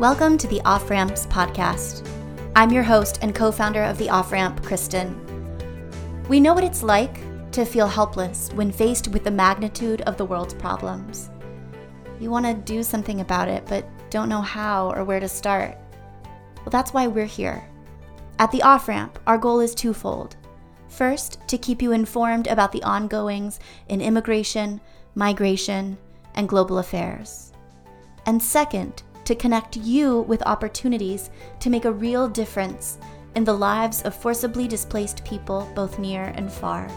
Welcome to the Off Ramps podcast. I'm your host and co founder of the Off Ramp, Kristen. We know what it's like to feel helpless when faced with the magnitude of the world's problems. You want to do something about it, but don't know how or where to start. Well, that's why we're here. At the Off Ramp, our goal is twofold. First, to keep you informed about the ongoings in immigration, migration, and global affairs. And second, to connect you with opportunities to make a real difference in the lives of forcibly displaced people both near and far.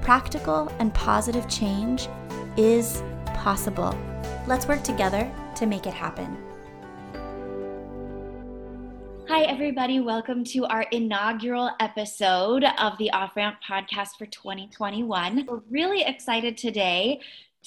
Practical and positive change is possible. Let's work together to make it happen. Hi, everybody. Welcome to our inaugural episode of the Off Ramp podcast for 2021. We're really excited today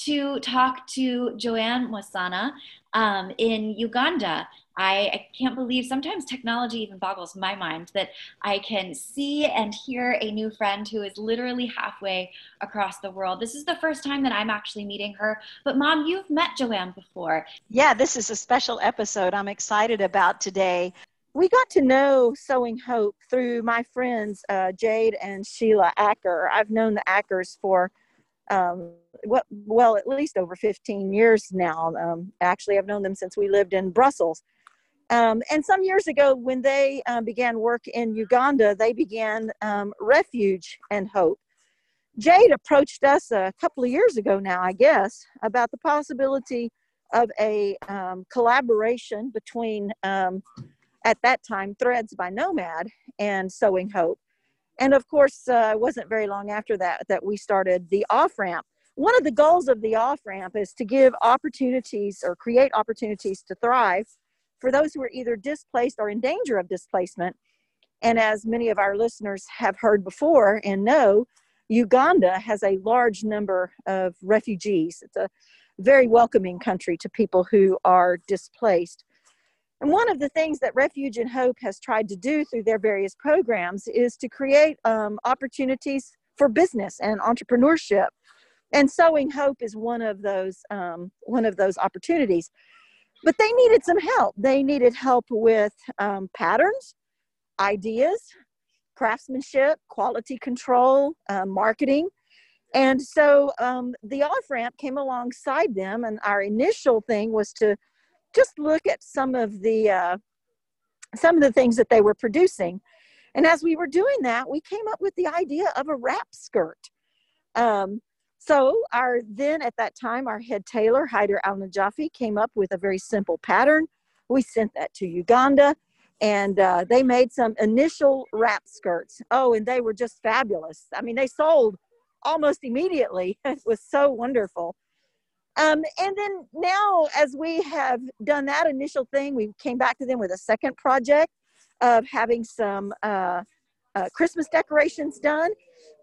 to talk to JoAnne Mwosana um, in Uganda. I, I, can't believe sometimes technology even boggles my mind that I can see and hear a new friend who is literally halfway across the world. This is the first time that I'm actually meeting her. But, Mom, you've met JoAnne before. Yeah, this is a special episode I'm excited about today. We got to know Sewing Hope through my friends uh, Jade and Sheila Acker. I've known the Ackers for um, well, well, at least over 15 years now. Um, actually, I've known them since we lived in Brussels. Um, and some years ago, when they uh, began work in Uganda, they began um, Refuge and Hope. Jade approached us a couple of years ago now, I guess, about the possibility of a um, collaboration between, um, at that time, Threads by Nomad and Sewing Hope. And of course, uh, it wasn't very long after that that we started the off ramp. One of the goals of the off ramp is to give opportunities or create opportunities to thrive for those who are either displaced or in danger of displacement. And as many of our listeners have heard before and know, Uganda has a large number of refugees. It's a very welcoming country to people who are displaced. And one of the things that Refuge and Hope has tried to do through their various programs is to create um, opportunities for business and entrepreneurship. And Sewing Hope is one of those um, one of those opportunities. But they needed some help. They needed help with um, patterns, ideas, craftsmanship, quality control, uh, marketing. And so um, the off ramp came alongside them, and our initial thing was to just look at some of the uh, some of the things that they were producing. And as we were doing that, we came up with the idea of a wrap skirt. Um, so our then at that time, our head tailor, Haider Al Najafi, came up with a very simple pattern. We sent that to Uganda and uh, they made some initial wrap skirts. Oh, and they were just fabulous. I mean, they sold almost immediately. It was so wonderful. Um, and then now, as we have done that initial thing, we came back to them with a second project of having some uh, uh, Christmas decorations done.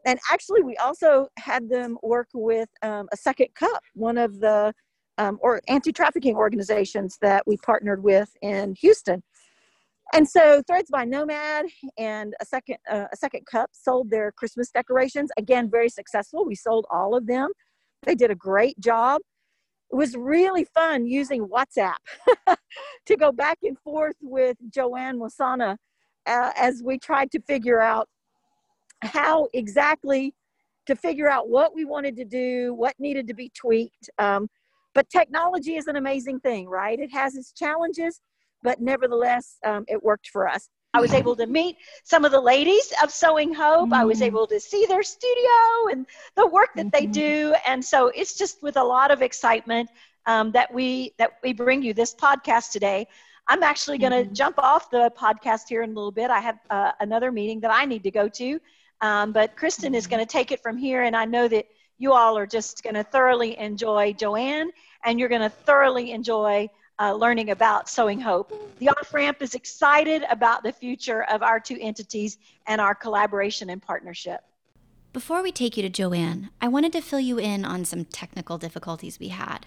And actually, we also had them work with um, a second cup, one of the um, or anti-trafficking organizations that we partnered with in Houston. And so, Threads by Nomad and a second uh, a second cup sold their Christmas decorations. Again, very successful. We sold all of them. They did a great job it was really fun using WhatsApp to go back and forth with JoAnne Mwosana uh, as we tried to figure out how exactly to figure out what we wanted to do, what needed to be tweaked. Um, but technology is an amazing thing, right? It has its challenges, but nevertheless, um, it worked for us. I was able to meet some of the ladies of Sewing Hope. Mm-hmm. I was mm. able to see their studio and the work that mm-hmm. they do, and so it's just with a lot of excitement um, that we that we bring you this podcast today. I'm actually going to mm-hmm. jump off the podcast here in a little bit. I have uh, another meeting that I need to go to, um, but Kristen is going to take it from here, and I know that you all are just going to thoroughly enjoy JoAnne, and you're going to thoroughly enjoy uh, learning about Sewing Hope. The off ramp is excited about the future of our two entities and our collaboration and partnership. Before we take you to JoAnne, I wanted to fill you in on some technical difficulties we had.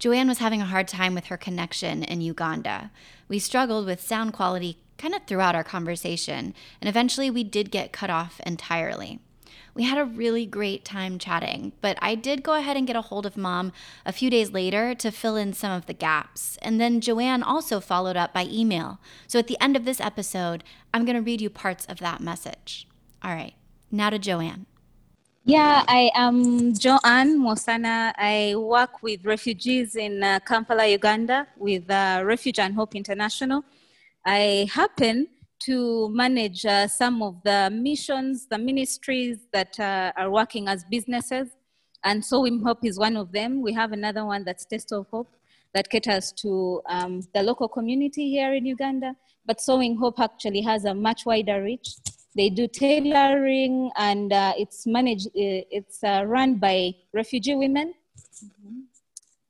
JoAnne was having a hard time with her connection in Uganda. We struggled with sound quality kind of throughout our conversation, and eventually we did get cut off entirely. We had a really great time chatting, but I did go ahead and get a hold of mom a few days later to fill in some of the gaps. And then JoAnne also followed up by email. So at the end of this episode, I'm going to read you parts of that message. All right, now to JoAnne. Yeah, I am JoAnne Mwosana. I work with refugees in uh, Kampala, Uganda, with uh, Refuge and Hope International. I happen to manage uh, some of the missions, the ministries that uh, are working as businesses. And Sewing Hope is one of them. We have another one that's Taste of Hope that caters to um, the local community here in Uganda. But Sewing Hope actually has a much wider reach. They do tailoring and uh, it's managed, uh, it's uh, run by refugee women.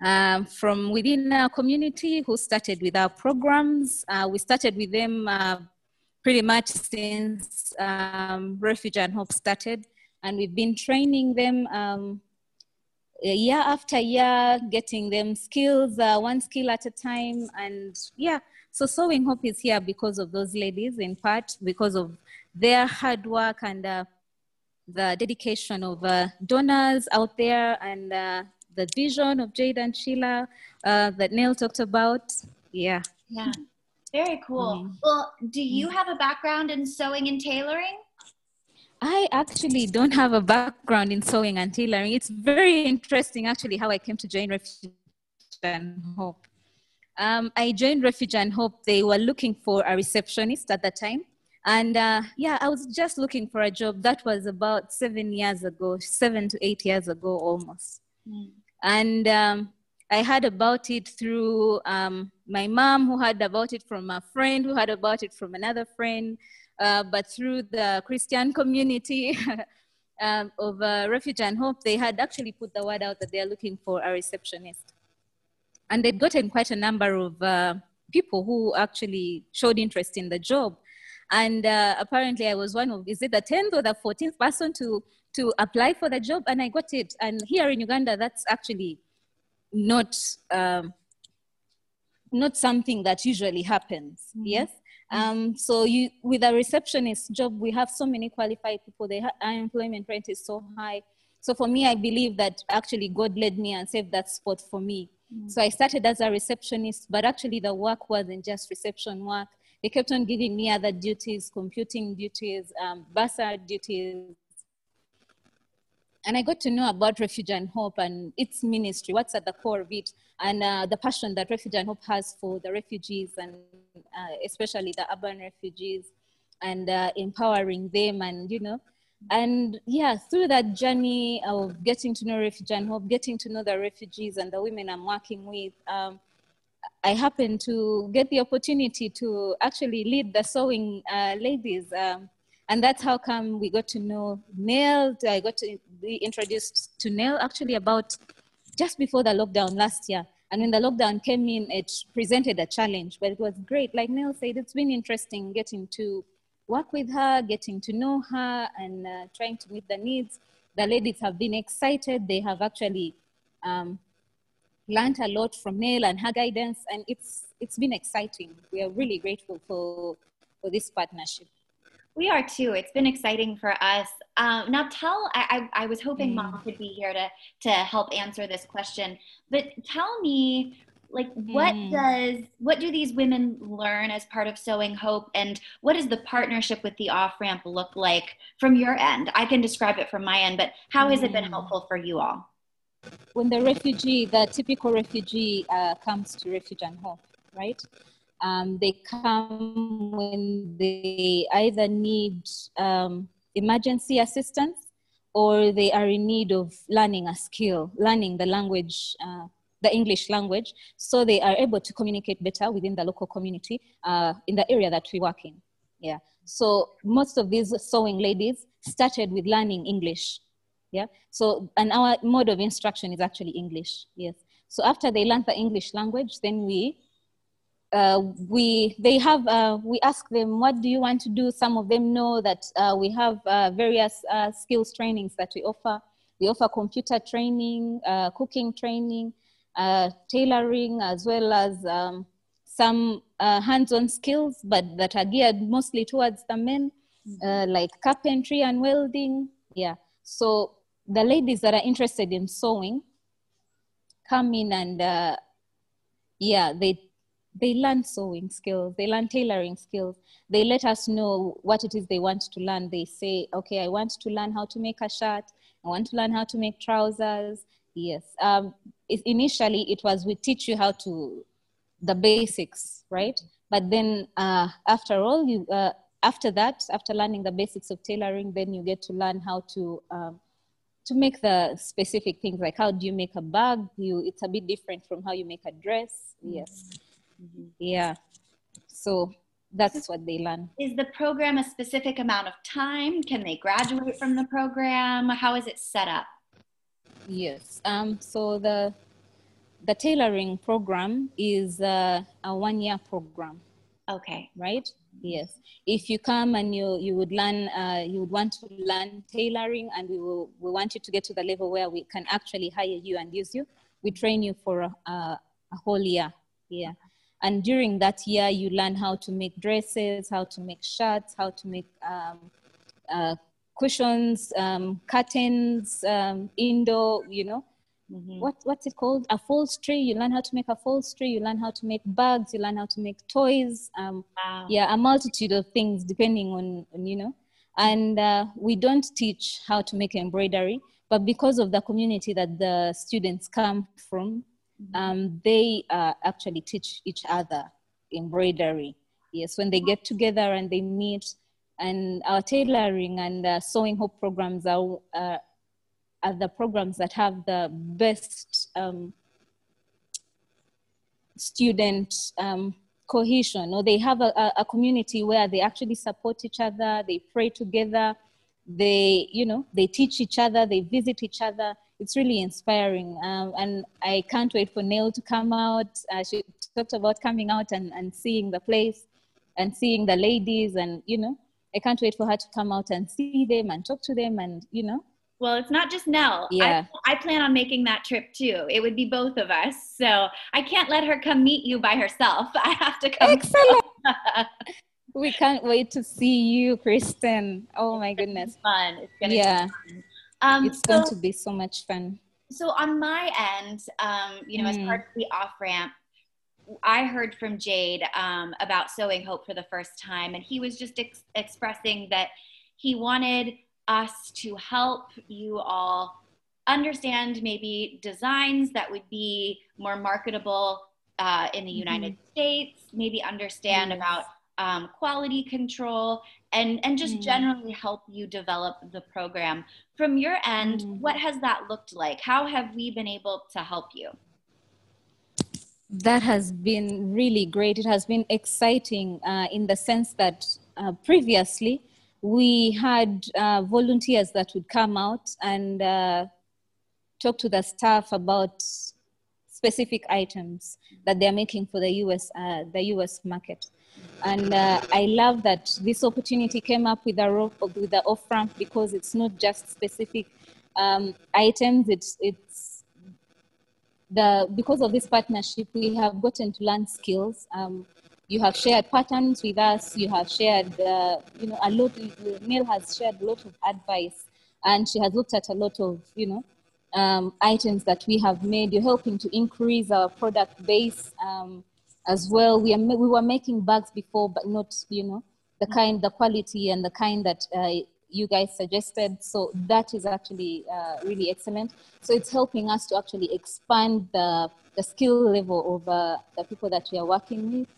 Mm-hmm. From within our community who started with our programs. Uh, we started with them pretty much since um, Refuge and Hope started. And we've been training them um, year after year, getting them skills, uh, one skill at a time. And yeah, so Sewing Hope is here because of those ladies, in part because of their hard work and uh, the dedication of uh, donors out there and uh, the vision of Jade and Sheila uh, that Neil talked about. Yeah. Yeah. Very cool. Mm. Well, do you have a background in sewing and tailoring? I actually don't have a background in sewing and tailoring. It's very interesting, actually, how I came to join Refuge and Hope. Um, I joined Refuge and Hope. They were looking for a receptionist at that time. And uh, yeah, I was just looking for a job. That was about seven years ago, seven to eight years ago almost. Mm. And um, I heard about it through um, my mom, who heard about it from a friend, who heard about it from another friend, uh, but through the Christian community um, of uh, Refuge and Hope, they had actually put the word out that they are looking for a receptionist. And they'd gotten quite a number of uh, people who actually showed interest in the job. And uh, apparently, I was one of, is it the 10th or the 14th person to, to apply for the job? And I got it. And here in Uganda, that's actually not um, not something that usually happens. Mm-hmm. Yes. Um, so you, with a receptionist job, we have so many qualified people. The unemployment rate is so high. So for me, I believe that actually God led me and saved that spot for me. Mm-hmm. So I started as a receptionist, but actually the work wasn't just reception work. They kept on giving me other duties, computing duties, um, bursar duties, and I got to know about Refuge and Hope and its ministry, what's at the core of it, and uh, the passion that Refuge and Hope has for the refugees and uh, especially the urban refugees and uh, empowering them and, you know, and yeah, through that journey of getting to know Refuge and Hope, getting to know the refugees and the women I'm working with, um, I happened to get the opportunity to actually lead the sewing uh, ladies. Um, and that's how come we got to know Neil. I got to be introduced to Neil actually about just before the lockdown last year. And when the lockdown came in, it presented a challenge, but it was great. Like Neil said, it's been interesting getting to work with her, getting to know her, and uh, trying to meet the needs. The ladies have been excited. They have actually um, learned a lot from Neil and her guidance, and it's it's been exciting. We are really grateful for for this partnership. We are too. It's been exciting for us. Um, now, tell. I, I, I was hoping mm. Mom could be here to to help answer this question, but tell me, like, what mm. does what do these women learn as part of Sewing Hope, and what does the partnership with the off ramp look like from your end? I can describe it from my end, but how has it been mm. helpful for you all? When the refugee, the typical refugee, uh, comes to Refuge and Hope, right? Um, they come when they either need um, emergency assistance or they are in need of learning a skill, learning the language, uh, the English language, so they are able to communicate better within the local community uh, in the area that we work in. Yeah. So most of these sewing ladies started with learning English. Yeah. So and our mode of instruction is actually English. Yes. So after they learn the English language, then we uh, we they have uh, we ask them what do you want to do? Some of them know that uh, we have uh, various uh, skills trainings that we offer. We offer computer training uh, cooking training tailoring as well as um, some hands-on skills but that are geared mostly towards the men mm-hmm. like carpentry and welding. Yeah. So the ladies that are interested in sewing come in and uh, yeah, they they learn sewing skills, they learn tailoring skills. They let us know what it is they want to learn. They say, okay, I want to learn how to make a shirt. I want to learn how to make trousers. Yes. Um, it, initially, it was we teach you how to the basics, right? But then uh, after all, you uh, after that, after learning the basics of tailoring, then you get to learn how to um, to make the specific things like how do you make a bag? You it's a bit different from how you make a dress. Yes, mm-hmm. yeah. So that's what they learn. Is the program a specific amount of time? Can they graduate from the program? How is it set up? Yes. Um. So the the tailoring program is uh, a one year program. Okay. Right. Yes. If you come and you you would learn, uh, you would want to learn tailoring, and we will we want you to get to the level where we can actually hire you and use you. We train you for a, a, a whole year. Yeah. And during that year, you learn how to make dresses, how to make shirts, how to make um, uh, cushions, um, curtains, um, indoor, you know, Mm-hmm. What what's it called? Upholstery. You learn how to make upholstery. You learn how to make bags. You learn how to make toys. Um, wow. Yeah, a multitude of things depending on, on you know. And uh, we don't teach how to make embroidery, but because of the community that the students come from. Um, they uh, actually teach each other embroidery. Yes, when they get together and they meet, and our tailoring and uh, sewing hope programs are uh, are the programs that have the best um, student um, cohesion. Or they have a, a, community where they actually support each other they pray together they you know they teach each other they visit each other it's really inspiring um, and i can't wait for neil to come out uh, she talked about coming out and, and seeing the place and seeing the ladies and you know i can't wait for her to come out and see them and talk to them and you know well, it's not just Nell. Yeah. I, I, plan on making that trip too. It would be both of us. So I can't let her come meet you by herself. I have to come. Excellent. we can't wait to see you, Kristen. Oh my goodness. It's fun. It's gonna yeah. Um, it's so, going to be so much fun. So on my end, um, you know, mm. as part of the off ramp, I heard from Jade um, about Sewing Hope for the first time, and he was just ex- expressing that he wanted us to help you all understand maybe designs that would be more marketable uh, in the United mm-hmm. States, maybe understand yes. about um, quality control, and, and just mm. generally help you develop the program. From your end, mm. what has that looked like? How have we been able to help you? That has been really great. It has been exciting uh, in the sense that uh, previously we had uh, volunteers that would come out and uh, talk to the staff about specific items that they're making for the US, uh, the US market. And uh, I love that this opportunity came up with the, with the off ramp because it's not just specific um, items, it's, it's the, because of this partnership, we have gotten to learn skills. Um, you have shared patterns with us. You have shared, uh, you know, a lot. Neil has shared a lot of advice, and she has looked at a lot of, you know, um, items that we have made. You're helping to increase our product base um, as well. We are we were making bags before, but not, you know, the kind, the quality, and the kind that uh, you guys suggested. So that is actually uh, really excellent. So it's helping us to actually expand the, the skill level of uh, the people that we are working with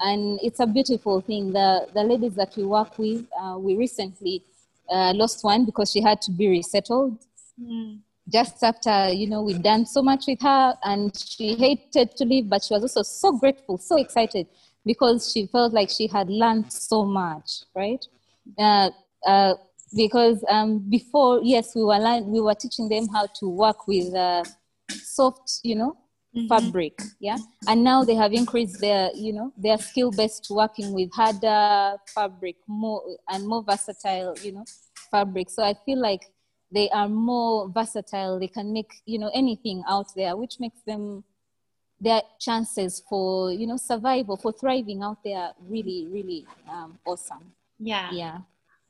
and it's a beautiful thing. The the ladies that we work with, uh, we recently uh, lost one because she had to be resettled. Mm. Just after you know we'd done so much with her, and she hated to leave, but she was also so grateful, so excited because she felt like she had learned so much, right? Uh, uh because um, before, yes, we were learn- we were teaching them how to work with uh, soft, you know, mm-hmm. fabric yeah and now they have increased their you know their skill based working with harder fabric more and more versatile you know fabric so i feel like they are more versatile. They can make you know anything out there which makes them their chances for you know survival for thriving out there really really um, awesome. Yeah. Yeah.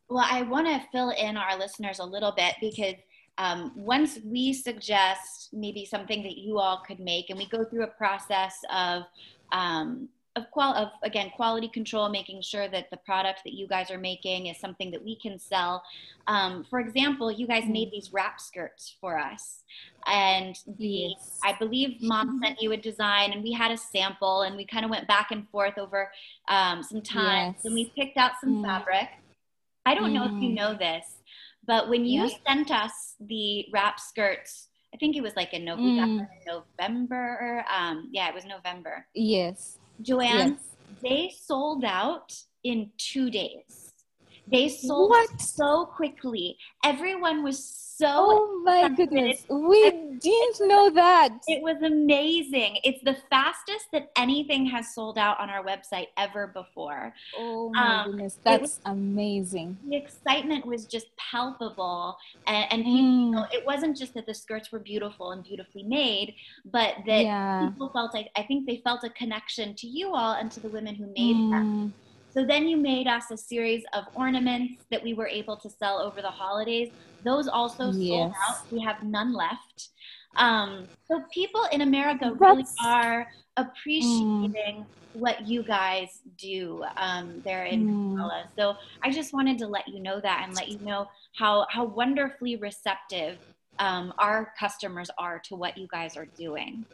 Well, I want to fill in our listeners a little bit because um, once we suggest maybe something that you all could make, and we go through a process of um, of qual of again quality control making sure that the product that you guys are making is something that we can sell um, for example you guys made mm-hmm. these wrap skirts for us and the yes. i believe mom mm-hmm. sent you a design and we had a sample and we kind of went back and forth over um, some time yes. and we picked out some mm. fabric i don't mm. know if you know this but when you sent us the wrap skirts I think it was like in, no- mm. November. Um, yeah, it was November. Yes. JoAnne, yes. they sold out in two days. They sold what? so quickly. Everyone was so. Oh my excited. goodness. We didn't know that. It was amazing. It's the fastest that anything has sold out on our website ever before. Oh my um, goodness. That's was, amazing. The excitement was just palpable. And, and mm. you know, it wasn't just that the skirts were beautiful and beautifully made, but that yeah. people felt, I, I think they felt a connection to you all and to the women who made mm. them. So then you made us a series of ornaments that we were able to sell over the holidays. Those also yes. sold out. We have none left. Um, so people in America really are appreciating mm. what you guys do um, there in mm. So I just wanted to let you know that and let you know how how wonderfully receptive um, our customers are to what you guys are doing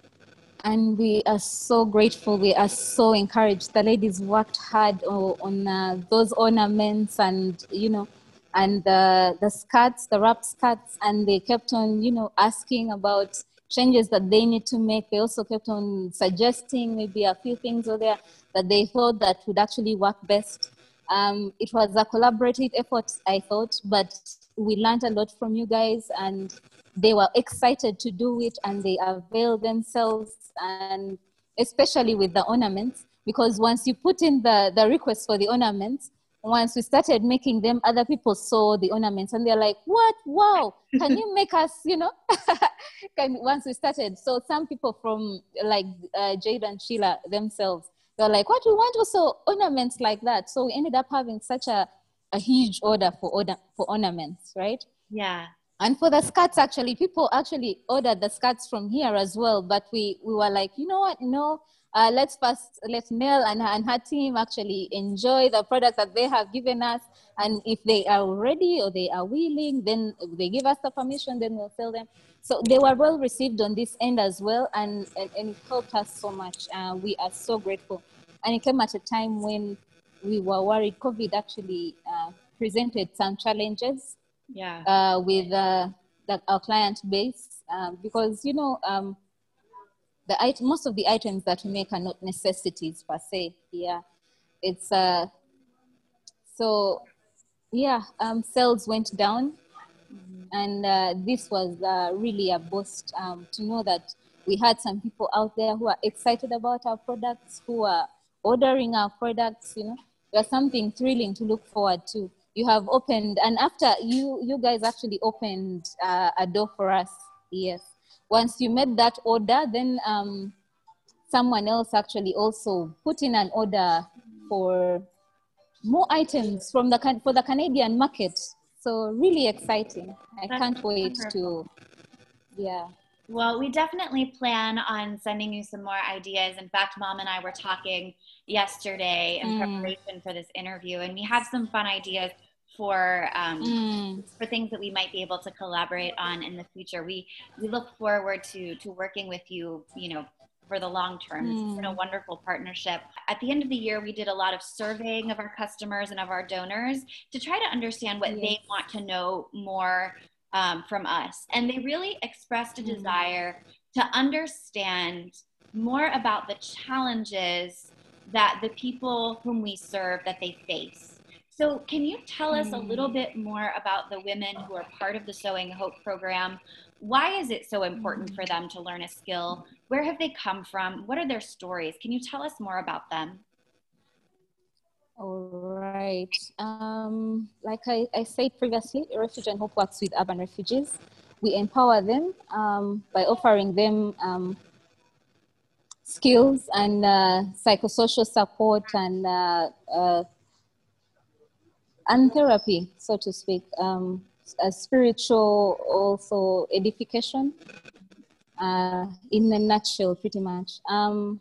and we are so grateful. We are so encouraged. The ladies worked hard on, uh, those ornaments and, you know, and the, the skirts, the wrap skirts, and they kept on, you know, asking about changes that they need to make. They also kept on suggesting maybe a few things over there that they thought that would actually work best. Um, it was a collaborative effort, I thought, but we learned a lot from you guys and they were excited to do it and they availed themselves and especially with the ornaments because once you put in the, the request for the ornaments once we started making them other people saw the ornaments and they're like what? Wow! Can you make us you know? Can, once we started. So some people from like uh, jade and sheila themselves they're like what? We want also ornaments like that. So we ended up having such a, a huge order for order for ornaments right yeah and for the skirts, actually, people actually ordered the skirts from here as well. But we, we were like, you know what? No, uh, let's first let Nell and her, and her team actually enjoy the product that they have given us. And if they are ready or they are willing, then they give us the permission, then we'll sell them. So they were well received on this end as well. And, and, and it helped us so much. Uh, we are so grateful. And it came at a time when we were worried COVID actually uh, presented some challenges yeah uh, with uh, the, our client base um, because you know um, the it- most of the items that we make are not necessities per se yeah it's uh so yeah um, sales went down mm-hmm. and uh, this was uh, really a boost um, to know that we had some people out there who are excited about our products who are ordering our products you know there's something thrilling to look forward to. You have opened and after you you guys actually opened uh, a door for us yes. Once you made that order then um, someone else actually also put in an order for more items from the for the canadian market. So really exciting. I That's can't wait to yeah well, we definitely plan on sending you some more ideas. In fact, mom and I were talking yesterday in mm. preparation for this interview, and we have some fun ideas for um, mm. for things that we might be able to collaborate on in the future. We we look forward to to working with you. You know. For the long term, mm. it's been a mm. wonderful partnership. At the end of the year, we did a lot of surveying of our customers and of our donors to try to understand what yes. they want to know more um, from us. And they really expressed a mm. desire to understand more about the challenges that the people whom we serve that they face so, can you tell us a little mm. bit more about the women who are part of the Sewing Hope program? Why is it so important for them to learn a skill? Where have they come from? What are their stories? Can you tell us more about them? All right. Um, like I, I, said previously, Refuge and Hope works with urban refugees. We empower them um, by offering them um, skills and uh, psychosocial support and uh, uh, and therapy, so to speak, um, spiritual also edification. Uh, in a nutshell, pretty much. Um,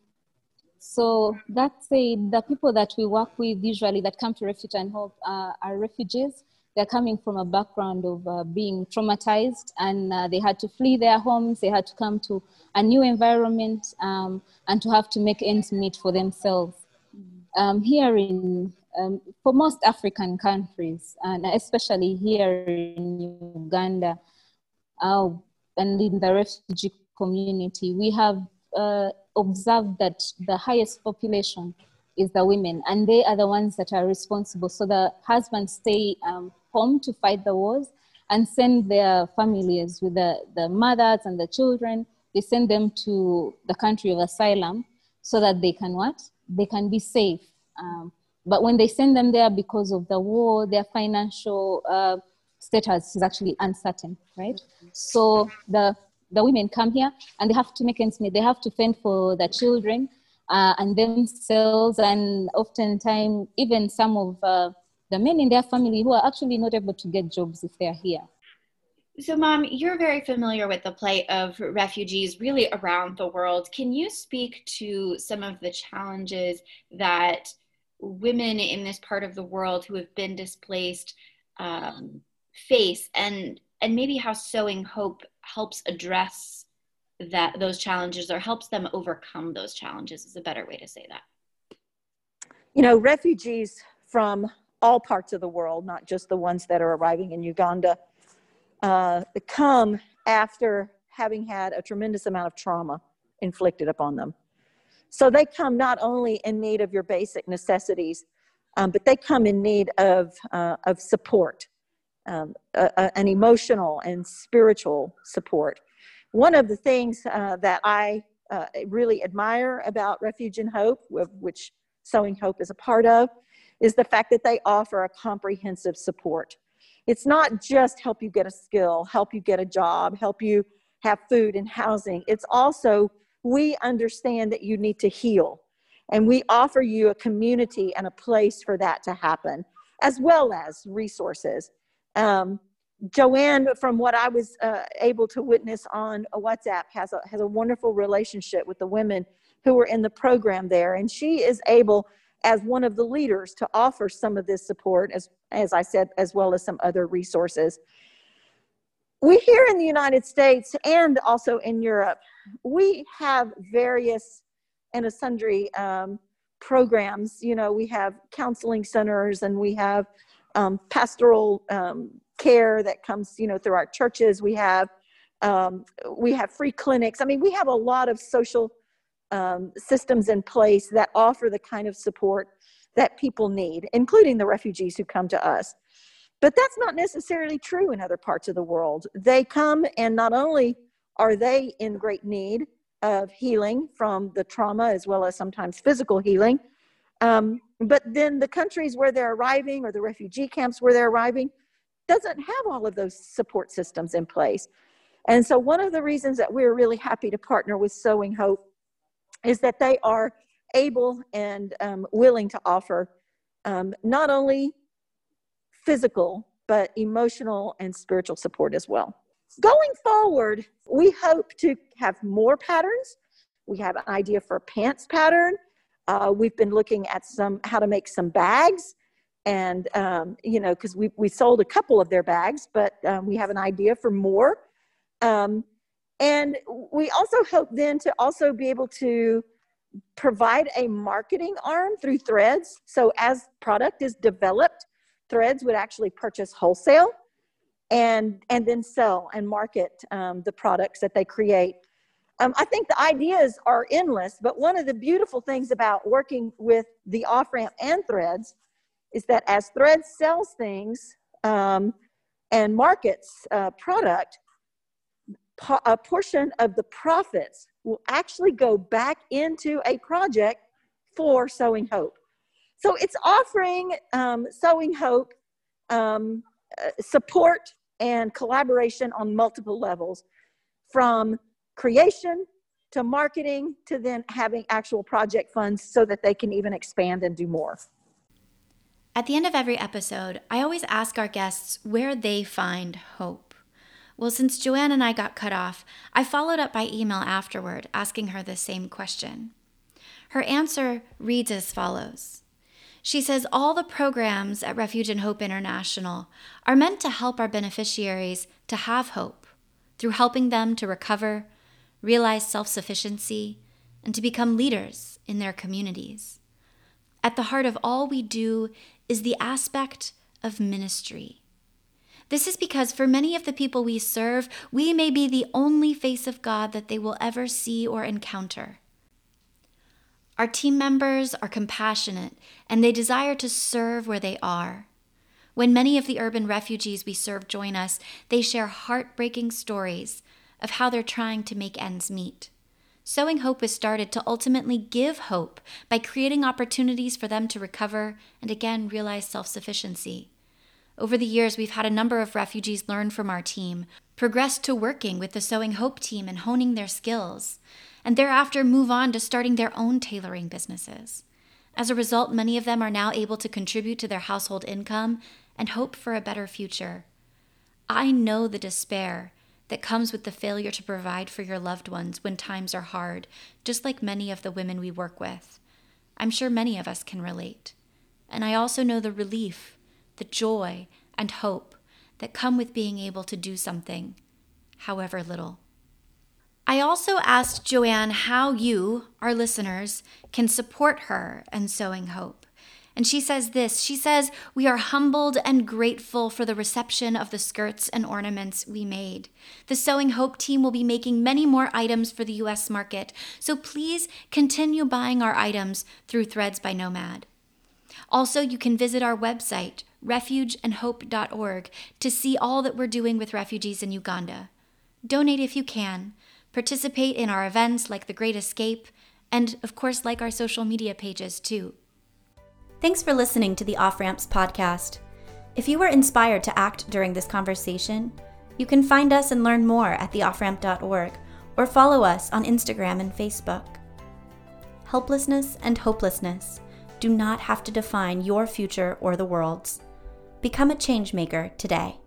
so that's said, the people that we work with usually that come to Refuge and Hope uh, are refugees. They're coming from a background of uh, being traumatized and uh, they had to flee their homes. They had to come to a new environment um, and to have to make ends meet for themselves. Um, here in um, for most African countries, and especially here in Uganda uh, and in the refugee community, we have uh, observed that the highest population is the women, and they are the ones that are responsible. So the husbands stay um, home to fight the wars and send their families with the, the mothers and the children, they send them to the country of asylum so that they can what? They can be safe. Um, but when they send them there because of the war, their financial uh, status is actually uncertain, right? So the the women come here and they have to make ends meet. They have to fend for their children uh, and themselves, and oftentimes even some of uh, the men in their family who are actually not able to get jobs if they're here. So, Mom, you're very familiar with the plight of refugees really around the world. Can you speak to some of the challenges that women in this part of the world who have been displaced um, face, and and maybe how Sewing Hope helps address that those challenges or helps them overcome those challenges? Is a better way to say that. You know, refugees from all parts of the world, not just the ones that are arriving in Uganda, uh, come after having had a tremendous amount of trauma inflicted upon them. So they come not only in need of your basic necessities, um, but they come in need of, uh, of support, um, an emotional and spiritual support. One of the things uh, that I uh, really admire about Refuge and Hope, which Sewing Hope is a part of, is the fact that they offer a comprehensive support. It's not just help you get a skill, help you get a job, help you have food and housing. It's also, we understand that you need to heal. And we offer you a community and a place for that to happen, as well as resources. Um, JoAnne, from what I was uh, able to witness on WhatsApp, has a, has a wonderful relationship with the women who are in the program there. And she is able as one of the leaders to offer some of this support, as, as I said, as well as some other resources. We here in the United States and also in Europe, we have various and sundry um, programs. You know, we have counseling centers and we have um, pastoral um, care that comes, you know, through our churches. We have um, we have free clinics. I mean, we have a lot of social um, systems in place that offer the kind of support that people need, including the refugees who come to us. But that's not necessarily true in other parts of the world. They come, and not only are they in great need of healing from the trauma as well as sometimes physical healing, um, but then the countries where they're arriving or the refugee camps where they're arriving doesn't have all of those support systems in place. And so, one of the reasons that we're really happy to partner with Sewing Hope is that they are able and um, willing to offer um, not only physical, but emotional and spiritual support as well. Going forward, we hope to have more patterns. We have an idea for a pants pattern. Uh, we've been looking at some how to make some bags, and um, you know, because we we sold a couple of their bags, but um, we have an idea for more. Um, and we also hope then to also be able to provide a marketing arm through Threads. So as product is developed, Threads would actually purchase wholesale and and then sell and market um, the products that they create. Um, I think the ideas are endless, but one of the beautiful things about working with the off ramp and Threads is that as Threads sells things um, and markets uh, product, a portion of the profits will actually go back into a project for Sewing Hope. So it's offering um, Sewing Hope um, uh, support and collaboration on multiple levels from creation to marketing to then having actual project funds so that they can even expand and do more. At the end of every episode, I always ask our guests where they find hope. Well, since JoAnne and I got cut off, I followed up by email afterward asking her the same question. Her answer reads as follows She says all the programs at Refuge and Hope International are meant to help our beneficiaries to have hope through helping them to recover, realize self sufficiency, and to become leaders in their communities. At the heart of all we do is the aspect of ministry. This is because for many of the people we serve, we may be the only face of God that they will ever see or encounter. Our team members are compassionate and they desire to serve where they are. When many of the urban refugees we serve join us, they share heartbreaking stories of how they're trying to make ends meet. Sewing Hope was started to ultimately give hope by creating opportunities for them to recover and again realize self sufficiency. Over the years, we've had a number of refugees learn from our team, progress to working with the Sewing Hope team and honing their skills, and thereafter move on to starting their own tailoring businesses. As a result, many of them are now able to contribute to their household income and hope for a better future. I know the despair that comes with the failure to provide for your loved ones when times are hard, just like many of the women we work with. I'm sure many of us can relate. And I also know the relief, the joy, and hope that come with being able to do something, however little. I also asked JoAnne how you, our listeners, can support her and Sewing Hope. And she says this She says, We are humbled and grateful for the reception of the skirts and ornaments we made. The Sewing Hope team will be making many more items for the US market, so please continue buying our items through Threads by Nomad. Also, you can visit our website, refugeandhope.org, to see all that we're doing with refugees in Uganda. Donate if you can. Participate in our events like The Great Escape, and of course, like our social media pages too. Thanks for listening to the Off Ramps podcast. If you were inspired to act during this conversation, you can find us and learn more at theofframp.org or follow us on Instagram and Facebook. Helplessness and hopelessness do not have to define your future or the world's. Become a changemaker today.